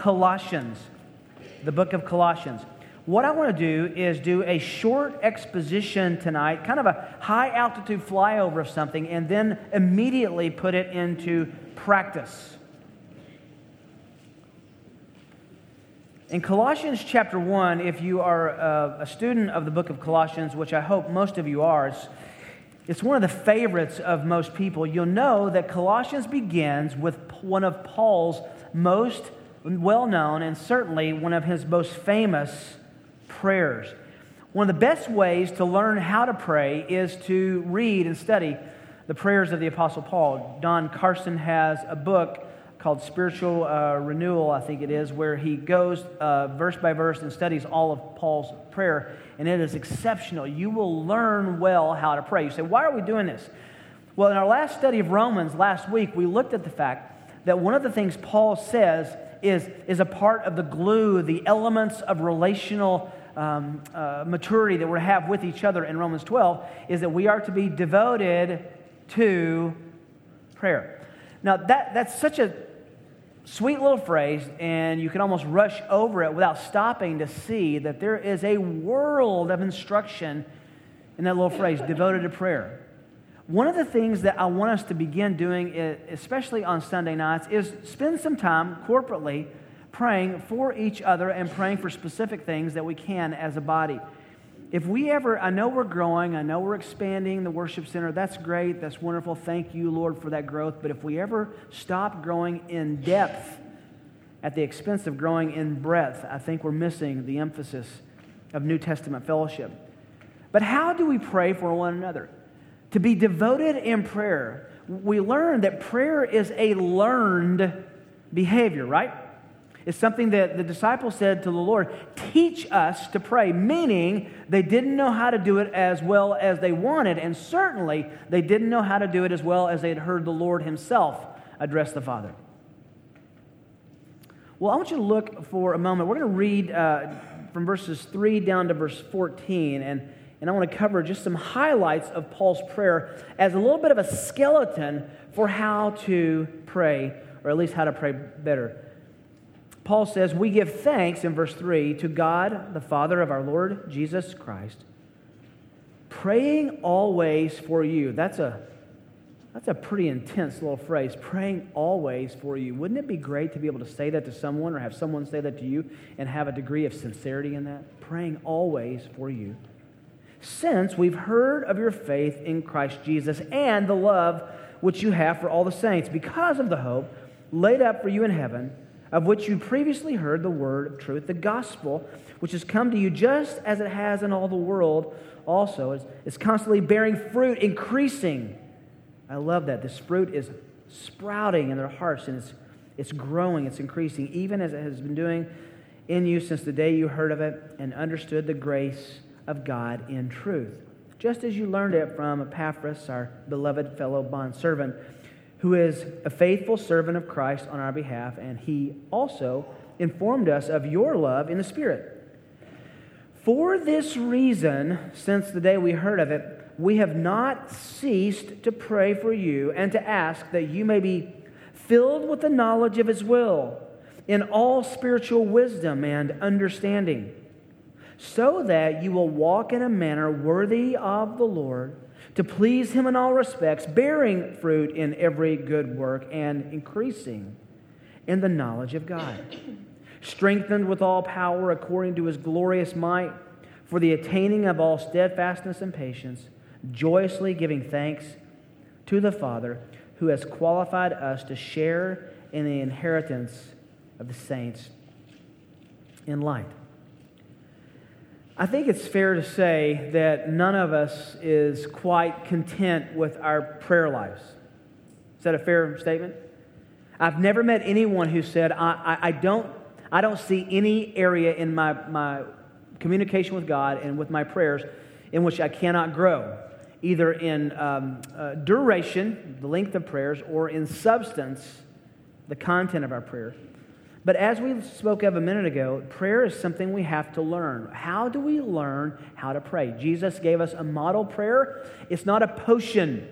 Colossians. The book of Colossians. What I want to do is do a short exposition tonight, kind of a high altitude flyover of something, and then immediately put it into practice. In Colossians chapter 1, if you are a, a student of the book of Colossians, which I hope most of you are, it's one of the favorites of most people. You'll know that Colossians begins with one of Paul's most well known and certainly one of his most famous prayers. One of the best ways to learn how to pray is to read and study the prayers of the Apostle Paul. Don Carson has a book called Spiritual uh, Renewal, I think it is, where he goes uh, verse by verse and studies all of Paul's prayer, and it is exceptional. You will learn well how to pray. You say, why are we doing this? Well, in our last study of Romans last week, we looked at the fact that one of the things Paul says is, is a part of the glue, the elements of relational um, uh, maturity that we have with each other in Romans 12 is that we are to be devoted to prayer. Now, that, that's such a sweet little phrase, and you can almost rush over it without stopping to see that there is a world of instruction in that little phrase, devoted to prayer. One of the things that I want us to begin doing, especially on Sunday nights, is spend some time corporately praying for each other and praying for specific things that we can as a body. If we ever, I know we're growing, I know we're expanding the worship center. That's great. That's wonderful. Thank you, Lord, for that growth. But if we ever stop growing in depth at the expense of growing in breadth, I think we're missing the emphasis of New Testament fellowship. But how do we pray for one another? To be devoted in prayer, we learn that prayer is a learned behavior, right? It's something that the disciples said to the Lord, teach us to pray, meaning they didn't know how to do it as well as they wanted, and certainly they didn't know how to do it as well as they had heard the Lord Himself address the Father. Well, I want you to look for a moment. We're going to read uh, from verses 3 down to verse 14, and, and I want to cover just some highlights of Paul's prayer as a little bit of a skeleton for how to pray, or at least how to pray better. Paul says, We give thanks in verse 3 to God, the Father of our Lord Jesus Christ, praying always for you. That's a that's a pretty intense little phrase, praying always for you. Wouldn't it be great to be able to say that to someone or have someone say that to you and have a degree of sincerity in that? Praying always for you. Since we've heard of your faith in Christ Jesus and the love which you have for all the saints, because of the hope laid up for you in heaven of which you previously heard the word of truth, the gospel, which has come to you just as it has in all the world also. It's, it's constantly bearing fruit, increasing. I love that. This fruit is sprouting in their hearts and it's, it's growing, it's increasing, even as it has been doing in you since the day you heard of it and understood the grace of God in truth. Just as you learned it from Epaphras, our beloved fellow bondservant who is a faithful servant of Christ on our behalf, and he also informed us of your love in the Spirit. For this reason, since the day we heard of it, we have not ceased to pray for you and to ask that you may be filled with the knowledge of his will in all spiritual wisdom and understanding, so that you will walk in a manner worthy of the Lord to please Him in all respects, bearing fruit in every good work and increasing in the knowledge of God, strengthened with all power according to His glorious might, for the attaining of all steadfastness and patience, joyously giving thanks to the Father who has qualified us to share in the inheritance of the saints in light. I think it's fair to say that none of us is quite content with our prayer lives. Is that a fair statement? I've never met anyone who said, I, I, I, don't, I don't see any area in my, my communication with God and with my prayers in which I cannot grow, either in um, uh, duration, the length of prayers, or in substance, the content of our prayers. But as we spoke of a minute ago, prayer is something we have to learn. How do we learn how to pray? Jesus gave us a model prayer. It's not a potion.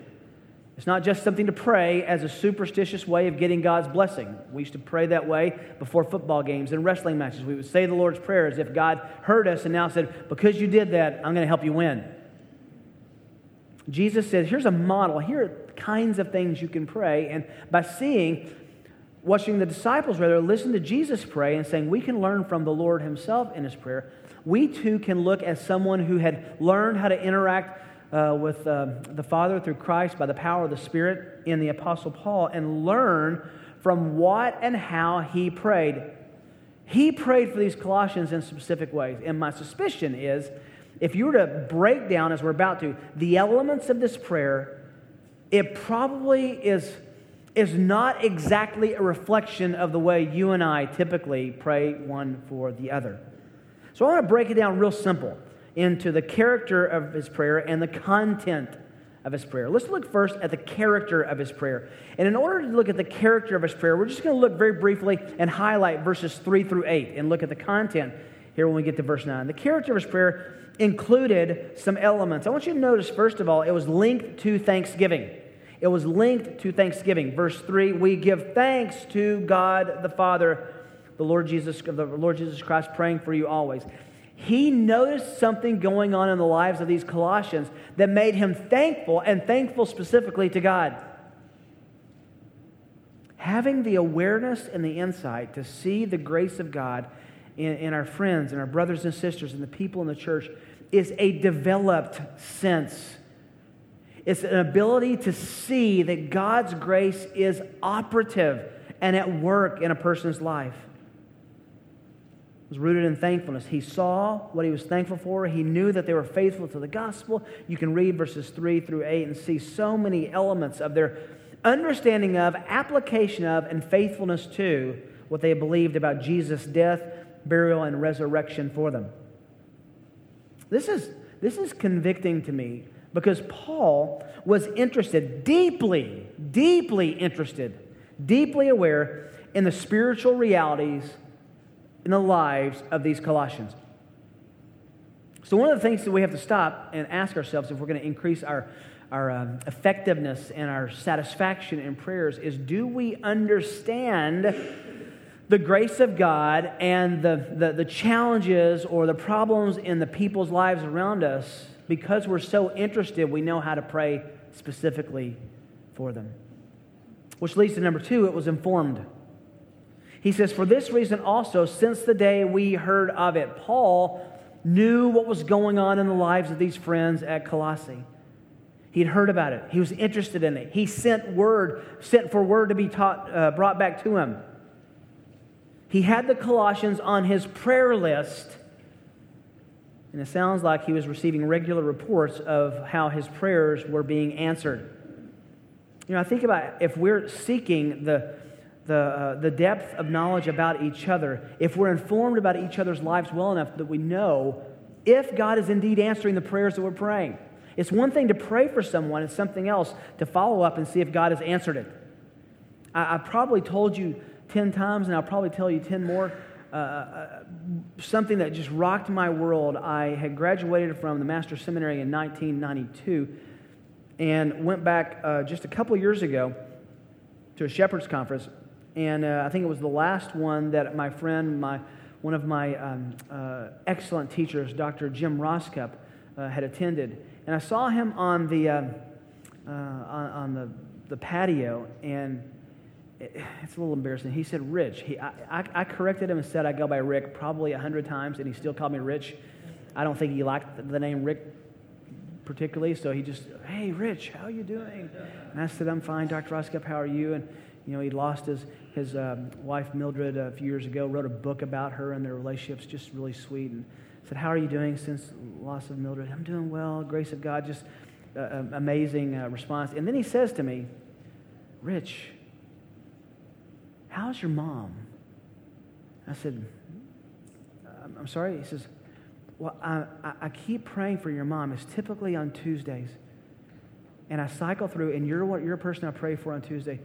It's not just something to pray as a superstitious way of getting God's blessing. We used to pray that way before football games and wrestling matches. We would say the Lord's Prayer as if God heard us and now said, Because you did that, I'm going to help you win. Jesus said, Here's a model. Here are kinds of things you can pray. And by seeing, watching the disciples rather listen to Jesus pray and saying, We can learn from the Lord Himself in His prayer, we too can look as someone who had learned how to interact uh, with uh, the Father through Christ by the power of the Spirit in the Apostle Paul and learn from what and how he prayed. He prayed for these Colossians in specific ways. And my suspicion is if you were to break down, as we're about to, the elements of this prayer, it probably is, is not exactly a reflection of the way you and I typically pray one for the other. So I want to break it down real simple into the character of his prayer and the content of his prayer. Let's look first at the character of his prayer. And in order to look at the character of his prayer, we're just going to look very briefly and highlight verses 3 through 8 and look at the content here when we get to verse 9. The character of his prayer included some elements. I want you to notice, first of all, it was linked to thanksgiving. It was linked to thanksgiving. Verse 3 We give thanks to God the Father, the Lord Jesus, the Lord Jesus Christ, praying for you always he noticed something going on in the lives of these Colossians that made him thankful and thankful specifically to God. Having the awareness and the insight to see the grace of God in, in our friends and our brothers and sisters and the people in the church is a developed sense. It's an ability to see that God's grace is operative and at work in a person's life was rooted in thankfulness. He saw what he was thankful for. He knew that they were faithful to the gospel. You can read verses 3 through 8 and see so many elements of their understanding of, application of, and faithfulness to what they believed about Jesus' death, burial, and resurrection for them. This is, this is convicting to me because Paul was interested, deeply, deeply interested, deeply aware in the spiritual realities in the lives of these Colossians. So, one of the things that we have to stop and ask ourselves if we're going to increase our, our um, effectiveness and our satisfaction in prayers is do we understand the grace of God and the, the, the challenges or the problems in the people's lives around us because we're so interested, we know how to pray specifically for them? Which leads to number two, it was informed. He says, For this reason also, since the day we heard of it, Paul knew what was going on in the lives of these friends at Colossae. He'd heard about it. He was interested in it. He sent word, sent for word to be taught, uh, brought back to him. He had the Colossians on his prayer list, and it sounds like he was receiving regular reports of how his prayers were being answered. You know, I think about if we're seeking the the, uh, the depth of knowledge about each other, if we're informed about each other's lives well enough that we know if God is indeed answering the prayers that we're praying. It's one thing to pray for someone, it's something else to follow up and see if God has answered it. I, I probably told you 10 times, and I'll probably tell you 10 more. Uh, uh, something that just rocked my world. I had graduated from the Master's Seminary in 1992 and went back uh, just a couple years ago to a shepherd's conference and uh, I think it was the last one that my friend, my, one of my um, uh, excellent teachers, Dr. Jim Rosscup, uh, had attended. And I saw him on the, uh, on, on, the, the patio, and it's a little embarrassing. He said, Rich. He, I, I, I corrected him and said I go by Rick probably a hundred times, and he still called me Rich. I don't think he liked the name Rick particularly, so he just, hey, Rich, how are you doing? And I said, I'm fine, Dr. Rosscup, how are you? And you know, he lost his, his um, wife Mildred a few years ago, wrote a book about her and their relationships, just really sweet. And said, How are you doing since loss of Mildred? I'm doing well, grace of God, just uh, amazing uh, response. And then he says to me, Rich, how's your mom? I said, I'm sorry. He says, Well, I, I keep praying for your mom. It's typically on Tuesdays. And I cycle through, and you're, what, you're a person I pray for on Tuesday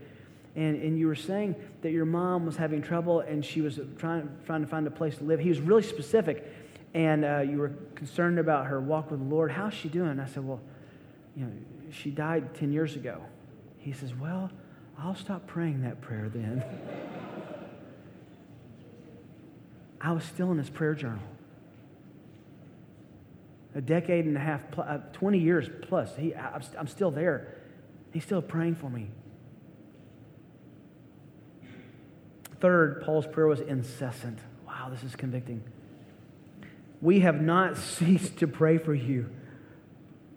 and, and you were saying that your mom was having trouble and she was trying, trying to find a place to live. He was really specific, and uh, you were concerned about her walk with the Lord. How's she doing? I said, Well, you know, she died 10 years ago. He says, Well, I'll stop praying that prayer then. I was still in his prayer journal. A decade and a half, uh, 20 years plus, he, I'm still there. He's still praying for me. Third, Paul's prayer was incessant. Wow, this is convicting. We have not ceased to pray for you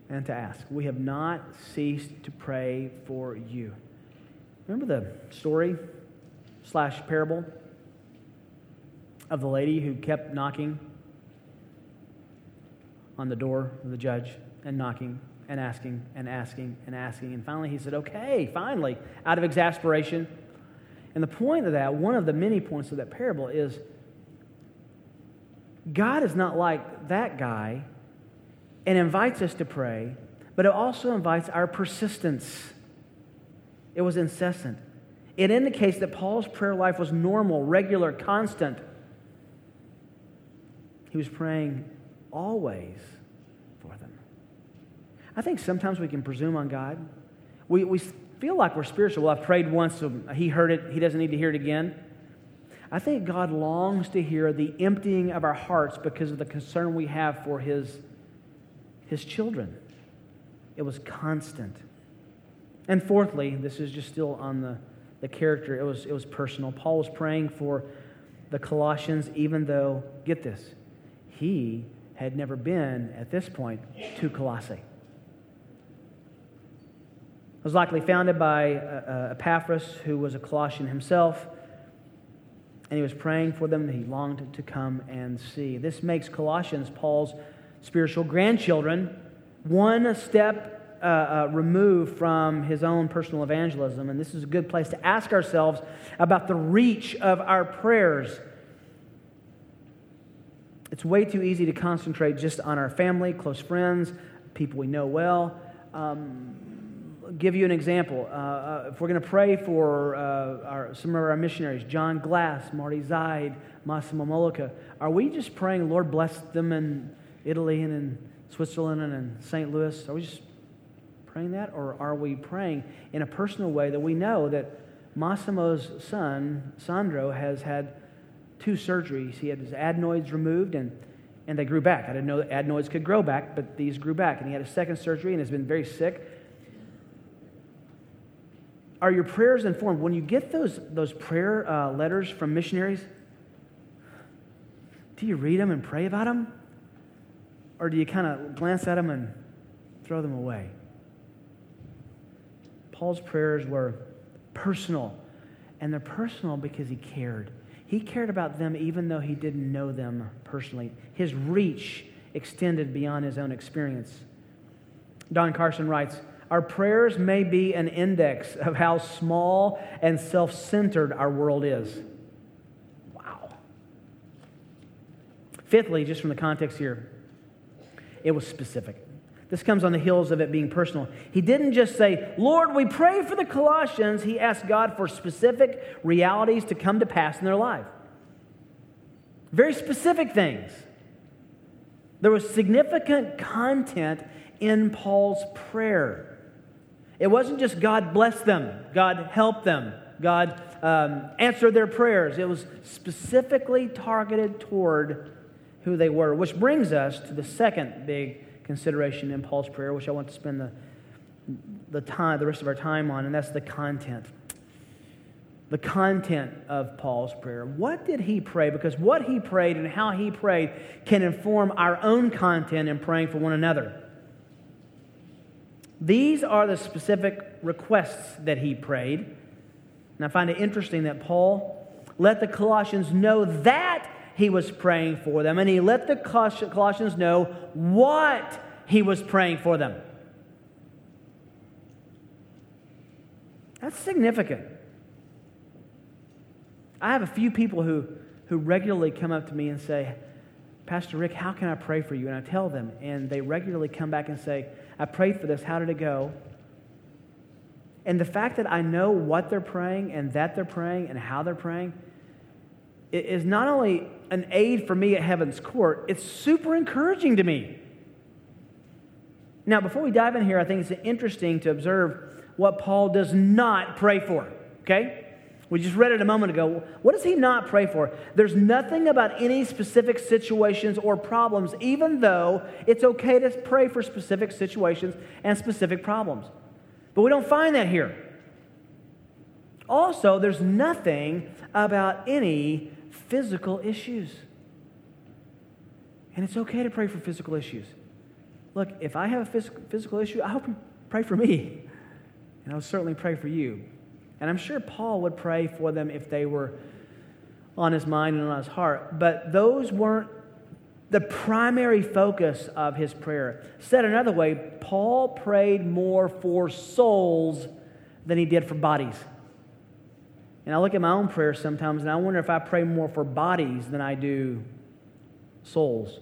and to ask. We have not ceased to pray for you. Remember the story slash parable of the lady who kept knocking on the door of the judge and knocking and asking and asking and asking. And finally he said, Okay, finally, out of exasperation. And the point of that, one of the many points of that parable is God is not like that guy and invites us to pray, but it also invites our persistence. It was incessant. It indicates that Paul's prayer life was normal, regular, constant. He was praying always for them. I think sometimes we can presume on God. We, we feel like we're spiritual. Well, I've prayed once, so he heard it. He doesn't need to hear it again. I think God longs to hear the emptying of our hearts because of the concern we have for his, his children. It was constant. And fourthly, this is just still on the, the character, it was, it was personal. Paul was praying for the Colossians, even though, get this, he had never been at this point to Colossae. It was likely founded by uh, uh, Epaphras, who was a Colossian himself and he was praying for them that he longed to come and see. This makes Colossians Paul's spiritual grandchildren one step uh, uh, removed from his own personal evangelism. And this is a good place to ask ourselves about the reach of our prayers. It's way too easy to concentrate just on our family, close friends, people we know well. Um, give you an example. Uh, uh, if we're going to pray for uh, our, some of our missionaries, John Glass, Marty Zaid, Massimo Moloka, are we just praying, Lord, bless them in Italy and in Switzerland and in St. Louis? Are we just praying that? Or are we praying in a personal way that we know that Massimo's son, Sandro, has had two surgeries? He had his adenoids removed and and they grew back. I didn't know that adenoids could grow back, but these grew back. And he had a second surgery and has been very sick are your prayers informed? When you get those, those prayer uh, letters from missionaries, do you read them and pray about them? Or do you kind of glance at them and throw them away? Paul's prayers were personal, and they're personal because he cared. He cared about them even though he didn't know them personally. His reach extended beyond his own experience. Don Carson writes, our prayers may be an index of how small and self centered our world is. Wow. Fifthly, just from the context here, it was specific. This comes on the heels of it being personal. He didn't just say, Lord, we pray for the Colossians. He asked God for specific realities to come to pass in their life. Very specific things. There was significant content in Paul's prayer. It wasn't just God bless them, God help them, God um, answer their prayers. It was specifically targeted toward who they were, which brings us to the second big consideration in Paul's prayer, which I want to spend the, the time, the rest of our time on, and that's the content. The content of Paul's prayer. What did he pray? Because what he prayed and how he prayed can inform our own content in praying for one another. These are the specific requests that he prayed. And I find it interesting that Paul let the Colossians know that he was praying for them, and he let the Colossians know what he was praying for them. That's significant. I have a few people who, who regularly come up to me and say, Pastor Rick, how can I pray for you? And I tell them, and they regularly come back and say, I prayed for this. How did it go? And the fact that I know what they're praying and that they're praying and how they're praying is not only an aid for me at heaven's court, it's super encouraging to me. Now, before we dive in here, I think it's interesting to observe what Paul does not pray for. Okay? We just read it a moment ago. What does he not pray for? There's nothing about any specific situations or problems, even though it's okay to pray for specific situations and specific problems. But we don't find that here. Also, there's nothing about any physical issues. And it's okay to pray for physical issues. Look, if I have a physical issue, I hope you pray for me. And I'll certainly pray for you. And I'm sure Paul would pray for them if they were on his mind and on his heart. But those weren't the primary focus of his prayer. Said another way, Paul prayed more for souls than he did for bodies. And I look at my own prayers sometimes and I wonder if I pray more for bodies than I do souls.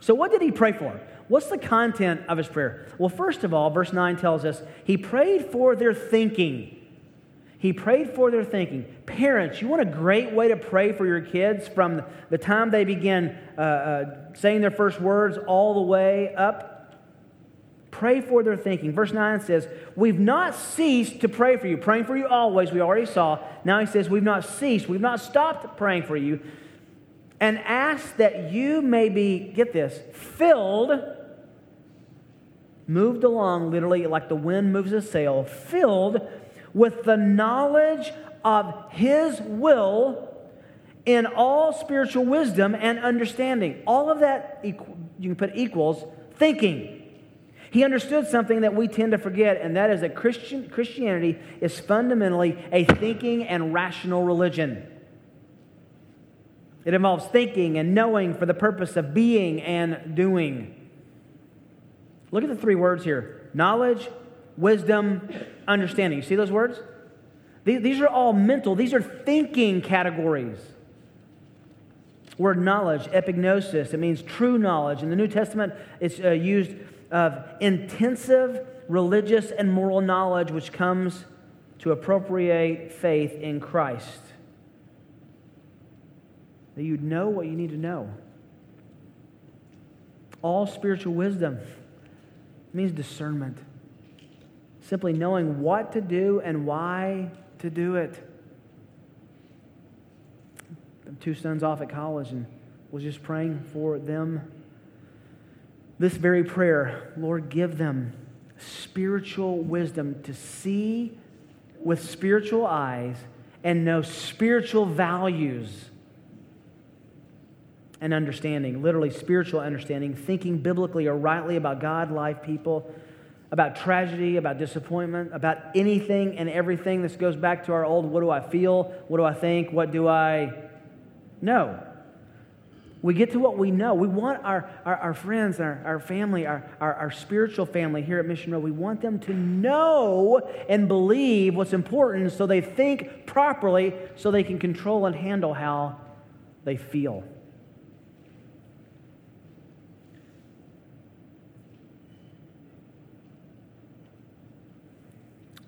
So, what did he pray for? What's the content of his prayer? Well, first of all, verse 9 tells us he prayed for their thinking. He prayed for their thinking. Parents, you want a great way to pray for your kids from the time they begin uh, uh, saying their first words all the way up? Pray for their thinking. Verse 9 says, We've not ceased to pray for you. Praying for you always, we already saw. Now he says, We've not ceased. We've not stopped praying for you. And ask that you may be, get this, filled moved along literally like the wind moves a sail, filled with the knowledge of His will in all spiritual wisdom and understanding. All of that, you can put equals thinking. He understood something that we tend to forget, and that is that Christian, Christianity is fundamentally a thinking and rational religion. It involves thinking and knowing for the purpose of being and doing. Look at the three words here knowledge, wisdom, understanding. You see those words? These are all mental, these are thinking categories. Word knowledge, epignosis, it means true knowledge. In the New Testament, it's uh, used of intensive religious and moral knowledge which comes to appropriate faith in Christ. That you know what you need to know. All spiritual wisdom means discernment. Simply knowing what to do and why to do it. Two sons off at college and was just praying for them. This very prayer, Lord, give them spiritual wisdom to see with spiritual eyes and know spiritual values and understanding, literally spiritual understanding, thinking biblically or rightly about God, life, people, about tragedy, about disappointment, about anything and everything. This goes back to our old what do I feel? What do I think? What do I know? We get to what we know. We want our, our, our friends, our, our family, our, our, our spiritual family here at Mission Road, we want them to know and believe what's important so they think properly so they can control and handle how they feel.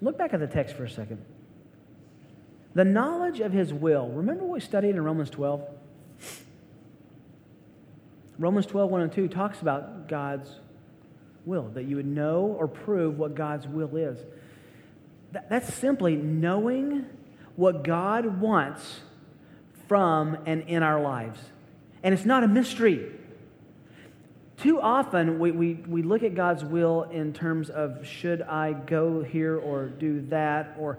Look back at the text for a second. The knowledge of his will. Remember what we studied in Romans 12? Romans 12, 1 and 2 talks about God's will, that you would know or prove what God's will is. That's simply knowing what God wants from and in our lives. And it's not a mystery. Too often, we, we, we look at God's will in terms of should I go here or do that, or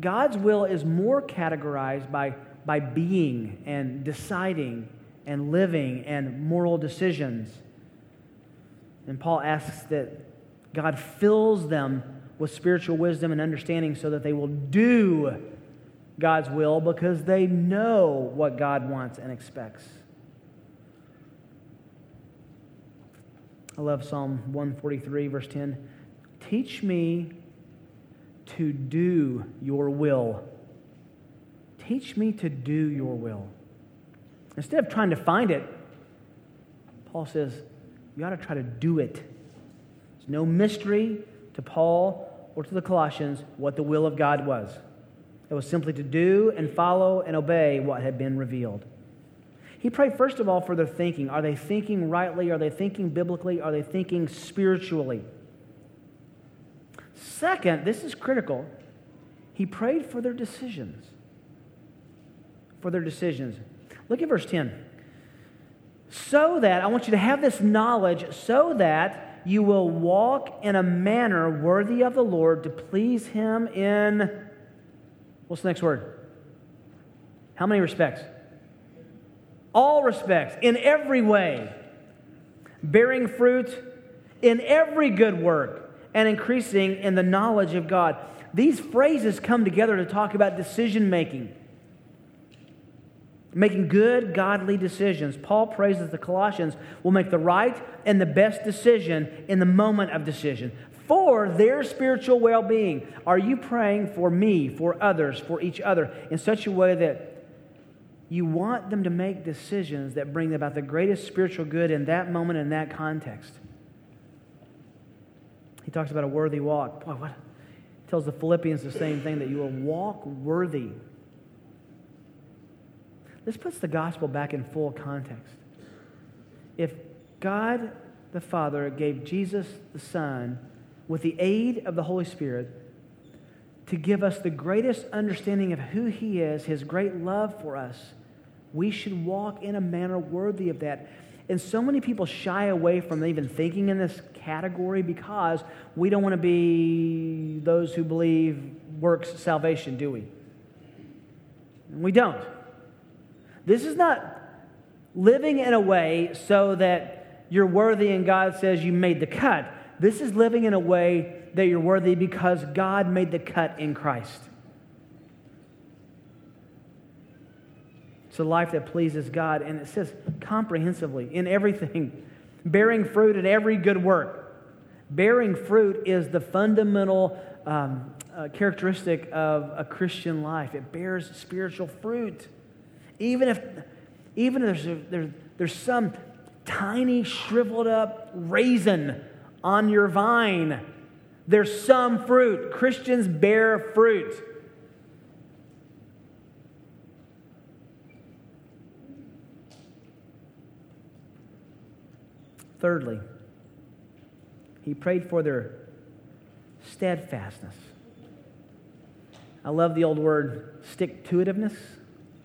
God's will is more categorized by, by being and deciding and living and moral decisions. And Paul asks that God fills them with spiritual wisdom and understanding so that they will do God's will because they know what God wants and expects. I love Psalm 143, verse 10. Teach me to do your will. Teach me to do your will. Instead of trying to find it, Paul says, you ought to try to do it. There's no mystery to Paul or to the Colossians what the will of God was. It was simply to do and follow and obey what had been revealed. He prayed, first of all, for their thinking. Are they thinking rightly? Are they thinking biblically? Are they thinking spiritually? Second, this is critical, he prayed for their decisions. For their decisions. Look at verse 10. So that, I want you to have this knowledge, so that you will walk in a manner worthy of the Lord to please him in, what's the next word? How many respects? All respects, in every way, bearing fruit in every good work, and increasing in the knowledge of God. These phrases come together to talk about decision making, making good, godly decisions. Paul that the Colossians will make the right and the best decision in the moment of decision for their spiritual well being. Are you praying for me, for others, for each other in such a way that you want them to make decisions that bring about the greatest spiritual good in that moment, in that context. He talks about a worthy walk. Boy, what? Tells the Philippians the same thing that you will walk worthy. This puts the gospel back in full context. If God the Father gave Jesus the Son with the aid of the Holy Spirit to give us the greatest understanding of who He is, His great love for us, we should walk in a manner worthy of that. And so many people shy away from even thinking in this category because we don't want to be those who believe works salvation, do we? We don't. This is not living in a way so that you're worthy and God says you made the cut. This is living in a way that you're worthy because God made the cut in Christ. It's a life that pleases God. And it says comprehensively in everything, bearing fruit in every good work. Bearing fruit is the fundamental um, uh, characteristic of a Christian life. It bears spiritual fruit. Even if, even if there's, there's some tiny shriveled up raisin on your vine, there's some fruit. Christians bear fruit. Thirdly, he prayed for their steadfastness. I love the old word stick to itiveness.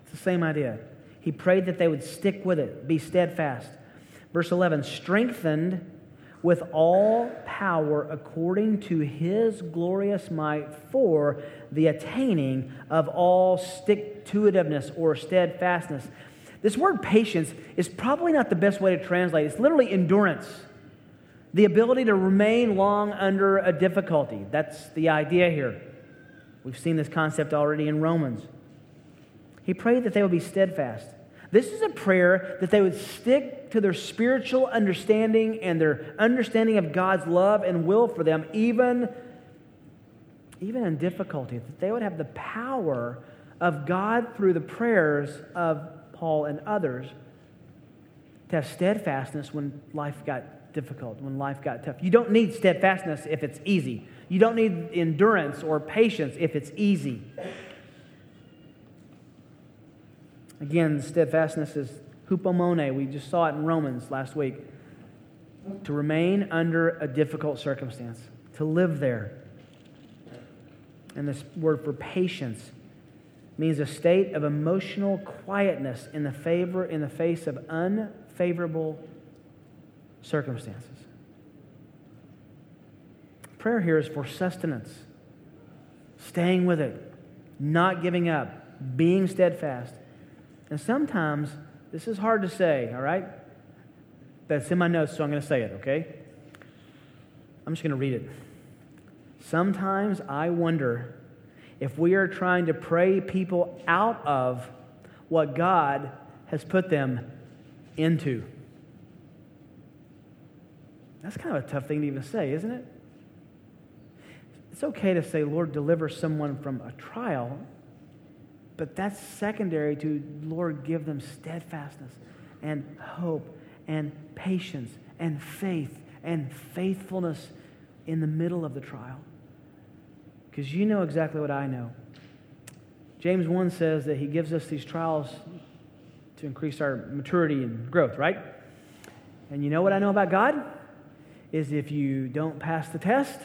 It's the same idea. He prayed that they would stick with it, be steadfast. Verse 11 strengthened with all power according to his glorious might for the attaining of all stick to itiveness or steadfastness. This word patience is probably not the best way to translate. It's literally endurance, the ability to remain long under a difficulty. That's the idea here. We've seen this concept already in Romans. He prayed that they would be steadfast. This is a prayer that they would stick to their spiritual understanding and their understanding of God's love and will for them, even, even in difficulty. That they would have the power of God through the prayers of Paul, and others to have steadfastness when life got difficult, when life got tough. You don't need steadfastness if it's easy. You don't need endurance or patience if it's easy. Again, steadfastness is hupomone. We just saw it in Romans last week. To remain under a difficult circumstance, to live there. And this word for patience means a state of emotional quietness in the favor in the face of unfavorable circumstances. Prayer here is for sustenance, staying with it, not giving up, being steadfast. And sometimes this is hard to say, all right? That's in my notes, so I'm going to say it, okay? I'm just going to read it. Sometimes I wonder if we are trying to pray people out of what God has put them into. That's kind of a tough thing to even say, isn't it? It's okay to say, Lord, deliver someone from a trial, but that's secondary to, Lord, give them steadfastness and hope and patience and faith and faithfulness in the middle of the trial because you know exactly what I know. James 1 says that he gives us these trials to increase our maturity and growth, right? And you know what I know about God? Is if you don't pass the test,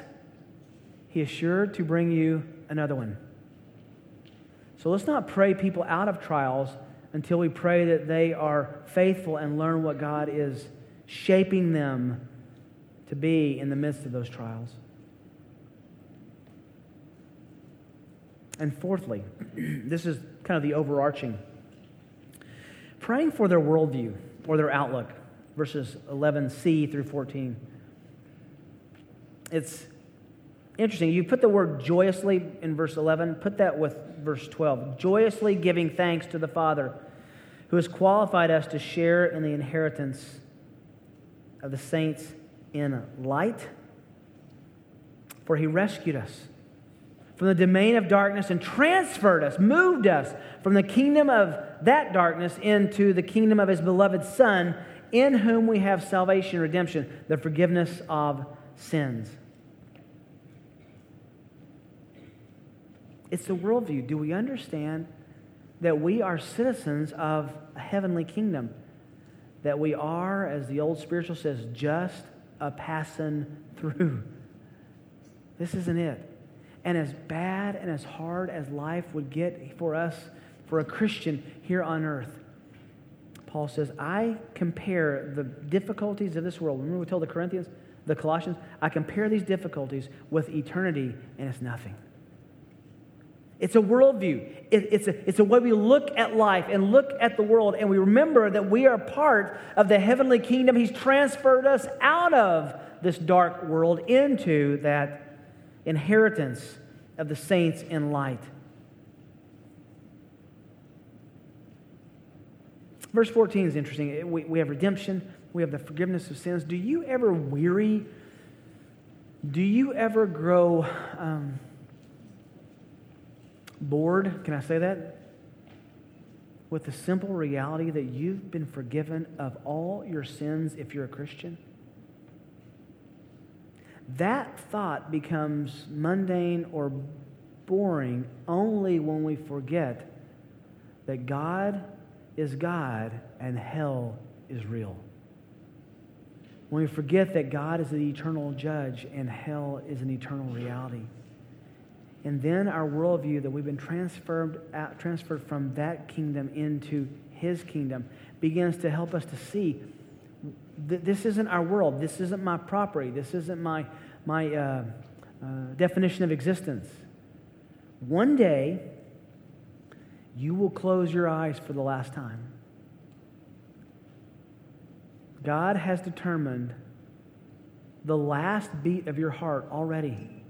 he is sure to bring you another one. So let's not pray people out of trials until we pray that they are faithful and learn what God is shaping them to be in the midst of those trials. And fourthly, this is kind of the overarching praying for their worldview or their outlook, verses 11c through 14. It's interesting. You put the word joyously in verse 11, put that with verse 12. Joyously giving thanks to the Father who has qualified us to share in the inheritance of the saints in light. For he rescued us from the domain of darkness and transferred us, moved us from the kingdom of that darkness into the kingdom of his beloved Son, in whom we have salvation, redemption, the forgiveness of sins. It's the worldview. Do we understand that we are citizens of a heavenly kingdom? That we are, as the old spiritual says, just a passing through. This isn't it. And as bad and as hard as life would get for us, for a Christian here on earth, Paul says, I compare the difficulties of this world. Remember, we told the Corinthians, the Colossians, I compare these difficulties with eternity, and it's nothing. It's a worldview. It, it's, a, it's a way we look at life and look at the world, and we remember that we are part of the heavenly kingdom. He's transferred us out of this dark world into that inheritance of the saints in light. Verse 14 is interesting. We, we have redemption, we have the forgiveness of sins. Do you ever weary? Do you ever grow. Um, bored, can I say that? With the simple reality that you've been forgiven of all your sins if you're a Christian? That thought becomes mundane or boring only when we forget that God is God and hell is real. When we forget that God is the eternal judge and hell is an eternal reality. And then our worldview that we've been transferred, out, transferred from that kingdom into his kingdom begins to help us to see that this isn't our world. This isn't my property. This isn't my, my uh, uh, definition of existence. One day, you will close your eyes for the last time. God has determined the last beat of your heart already.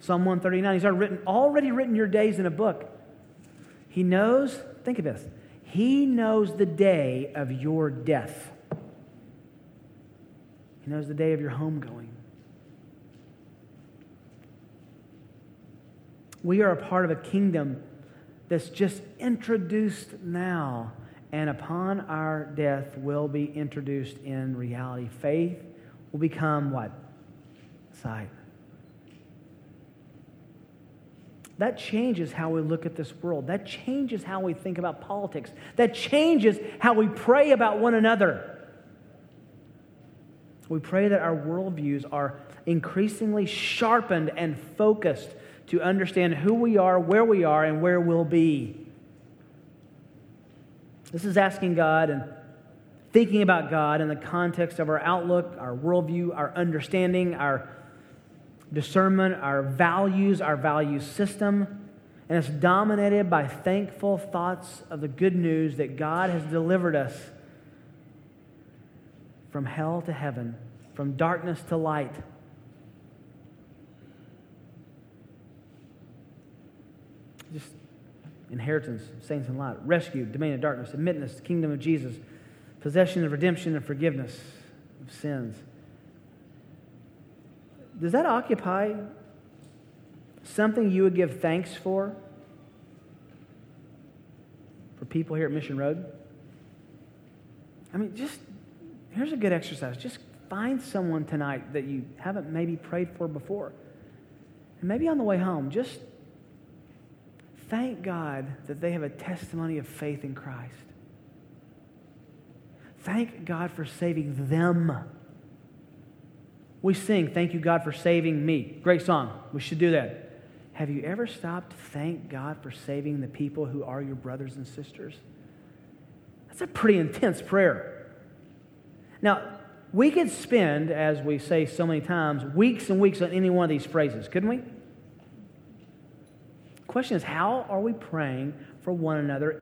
Psalm 139, he's already written, already written your days in a book. He knows, think of this, he knows the day of your death. He knows the day of your homegoing. We are a part of a kingdom that's just introduced now, and upon our death will be introduced in reality. Faith will become what? Sight. That changes how we look at this world. That changes how we think about politics. That changes how we pray about one another. We pray that our worldviews are increasingly sharpened and focused to understand who we are, where we are, and where we'll be. This is asking God and thinking about God in the context of our outlook, our worldview, our understanding, our discernment, our values, our value system, and it's dominated by thankful thoughts of the good news that God has delivered us from hell to heaven, from darkness to light. Just inheritance, saints in light, rescue, domain of darkness, admittance, kingdom of Jesus, possession of redemption and forgiveness of sins does that occupy something you would give thanks for? For people here at Mission Road? I mean, just here's a good exercise. Just find someone tonight that you haven't maybe prayed for before. And maybe on the way home, just thank God that they have a testimony of faith in Christ. Thank God for saving them We sing, Thank you, God, for saving me. Great song. We should do that. Have you ever stopped to thank God for saving the people who are your brothers and sisters? That's a pretty intense prayer. Now, we could spend, as we say so many times, weeks and weeks on any one of these phrases, couldn't we? Question is, how are we praying for one another